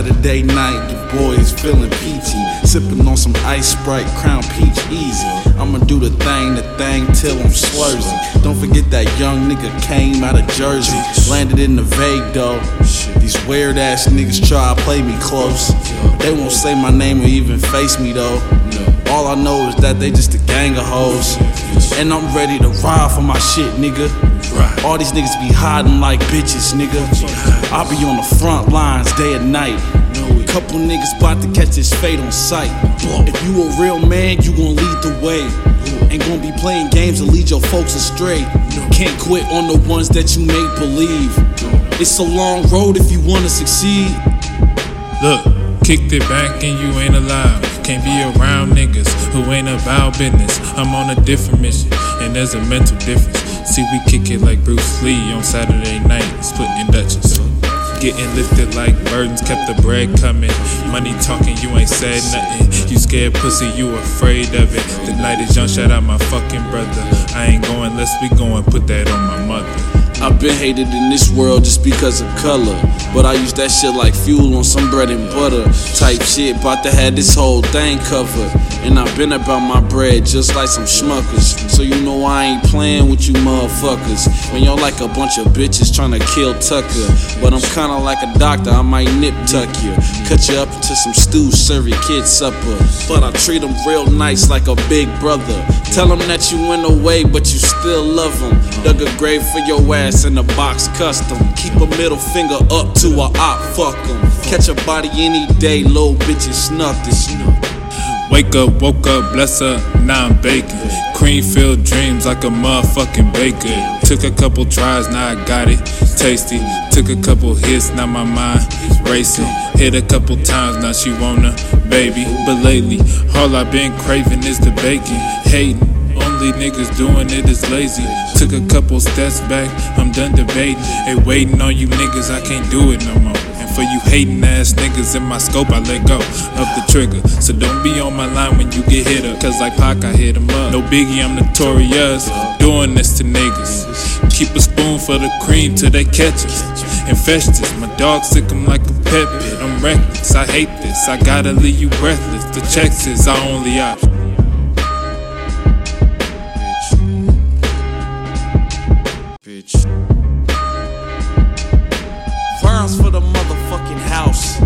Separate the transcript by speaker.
Speaker 1: Saturday night, the boys feeling peachy. Sipping on some ice sprite, crown peach easy. I'ma do the thing, the thing till I'm swerving. Don't forget that young nigga came out of Jersey. Landed in the vague though. These weird ass niggas try to play me close. They won't say my name or even face me though. All I know is that they just a gang of hoes. And I'm ready to ride for my shit, nigga. All these niggas be hiding like bitches, nigga. I be on the front lines day and night. Couple niggas about to catch this fate on sight. If you a real man, you gon' lead the way. Ain't gonna be playing games and lead your folks astray. Can't quit on the ones that you make believe. It's a long road if you wanna succeed.
Speaker 2: Look, kicked it back and you ain't alive. Can't be around niggas who ain't about business. I'm on a different mission, and there's a mental difference. See, we kick it like Bruce Lee on Saturday night, splitting Dutchess. Getting lifted like burdens, kept the bread coming. Money talking, you ain't said nothing. You scared pussy, you afraid of it. The night is young, shout out my fucking brother. I ain't going unless we going, put that on my mother.
Speaker 1: I've been hated in this world just because of color. But I use that shit like fuel on some bread and butter. Type shit, about to have this whole thing covered. And I've been about my bread just like some Smuckers. So you know I ain't playing with you motherfuckers. When y'all like a bunch of bitches trying to kill Tucker. But I'm kinda like a doctor, I might nip tuck you. Cut you up into some stew, serve your kids supper. But I treat them real nice like a big brother. Tell them that you went away, but you still love them. Dug a grave for your ass in a box custom. Keep a middle finger up to a op, fuck 'em. Catch a body any day, little bitches snuff this.
Speaker 2: Wake up, woke up, bless her, now I'm baking. Cream filled dreams like a motherfucking baker. Took a couple tries, now I got it. Tasty. Took a couple hits, now my mind racing. Hit a couple times, now she wanna baby. But lately, all I've been craving is the bacon. Hating. Only niggas doing it is lazy. Took a couple steps back, I'm done debating. Hey, waiting on you niggas, I can't do it no more. And for you hating ass niggas in my scope, I let go of the trigger. So don't be on my line when you get hit up, cause like Pac, I hit him up. No biggie, I'm notorious. Doing this to niggas. Keep a spoon for the cream till they catch us. Infectious, my dog sick 'em like a pet pit. I'm reckless, I hate this. I gotta leave you breathless. The checks is our only option.
Speaker 1: Bitch. For the motherfucking house.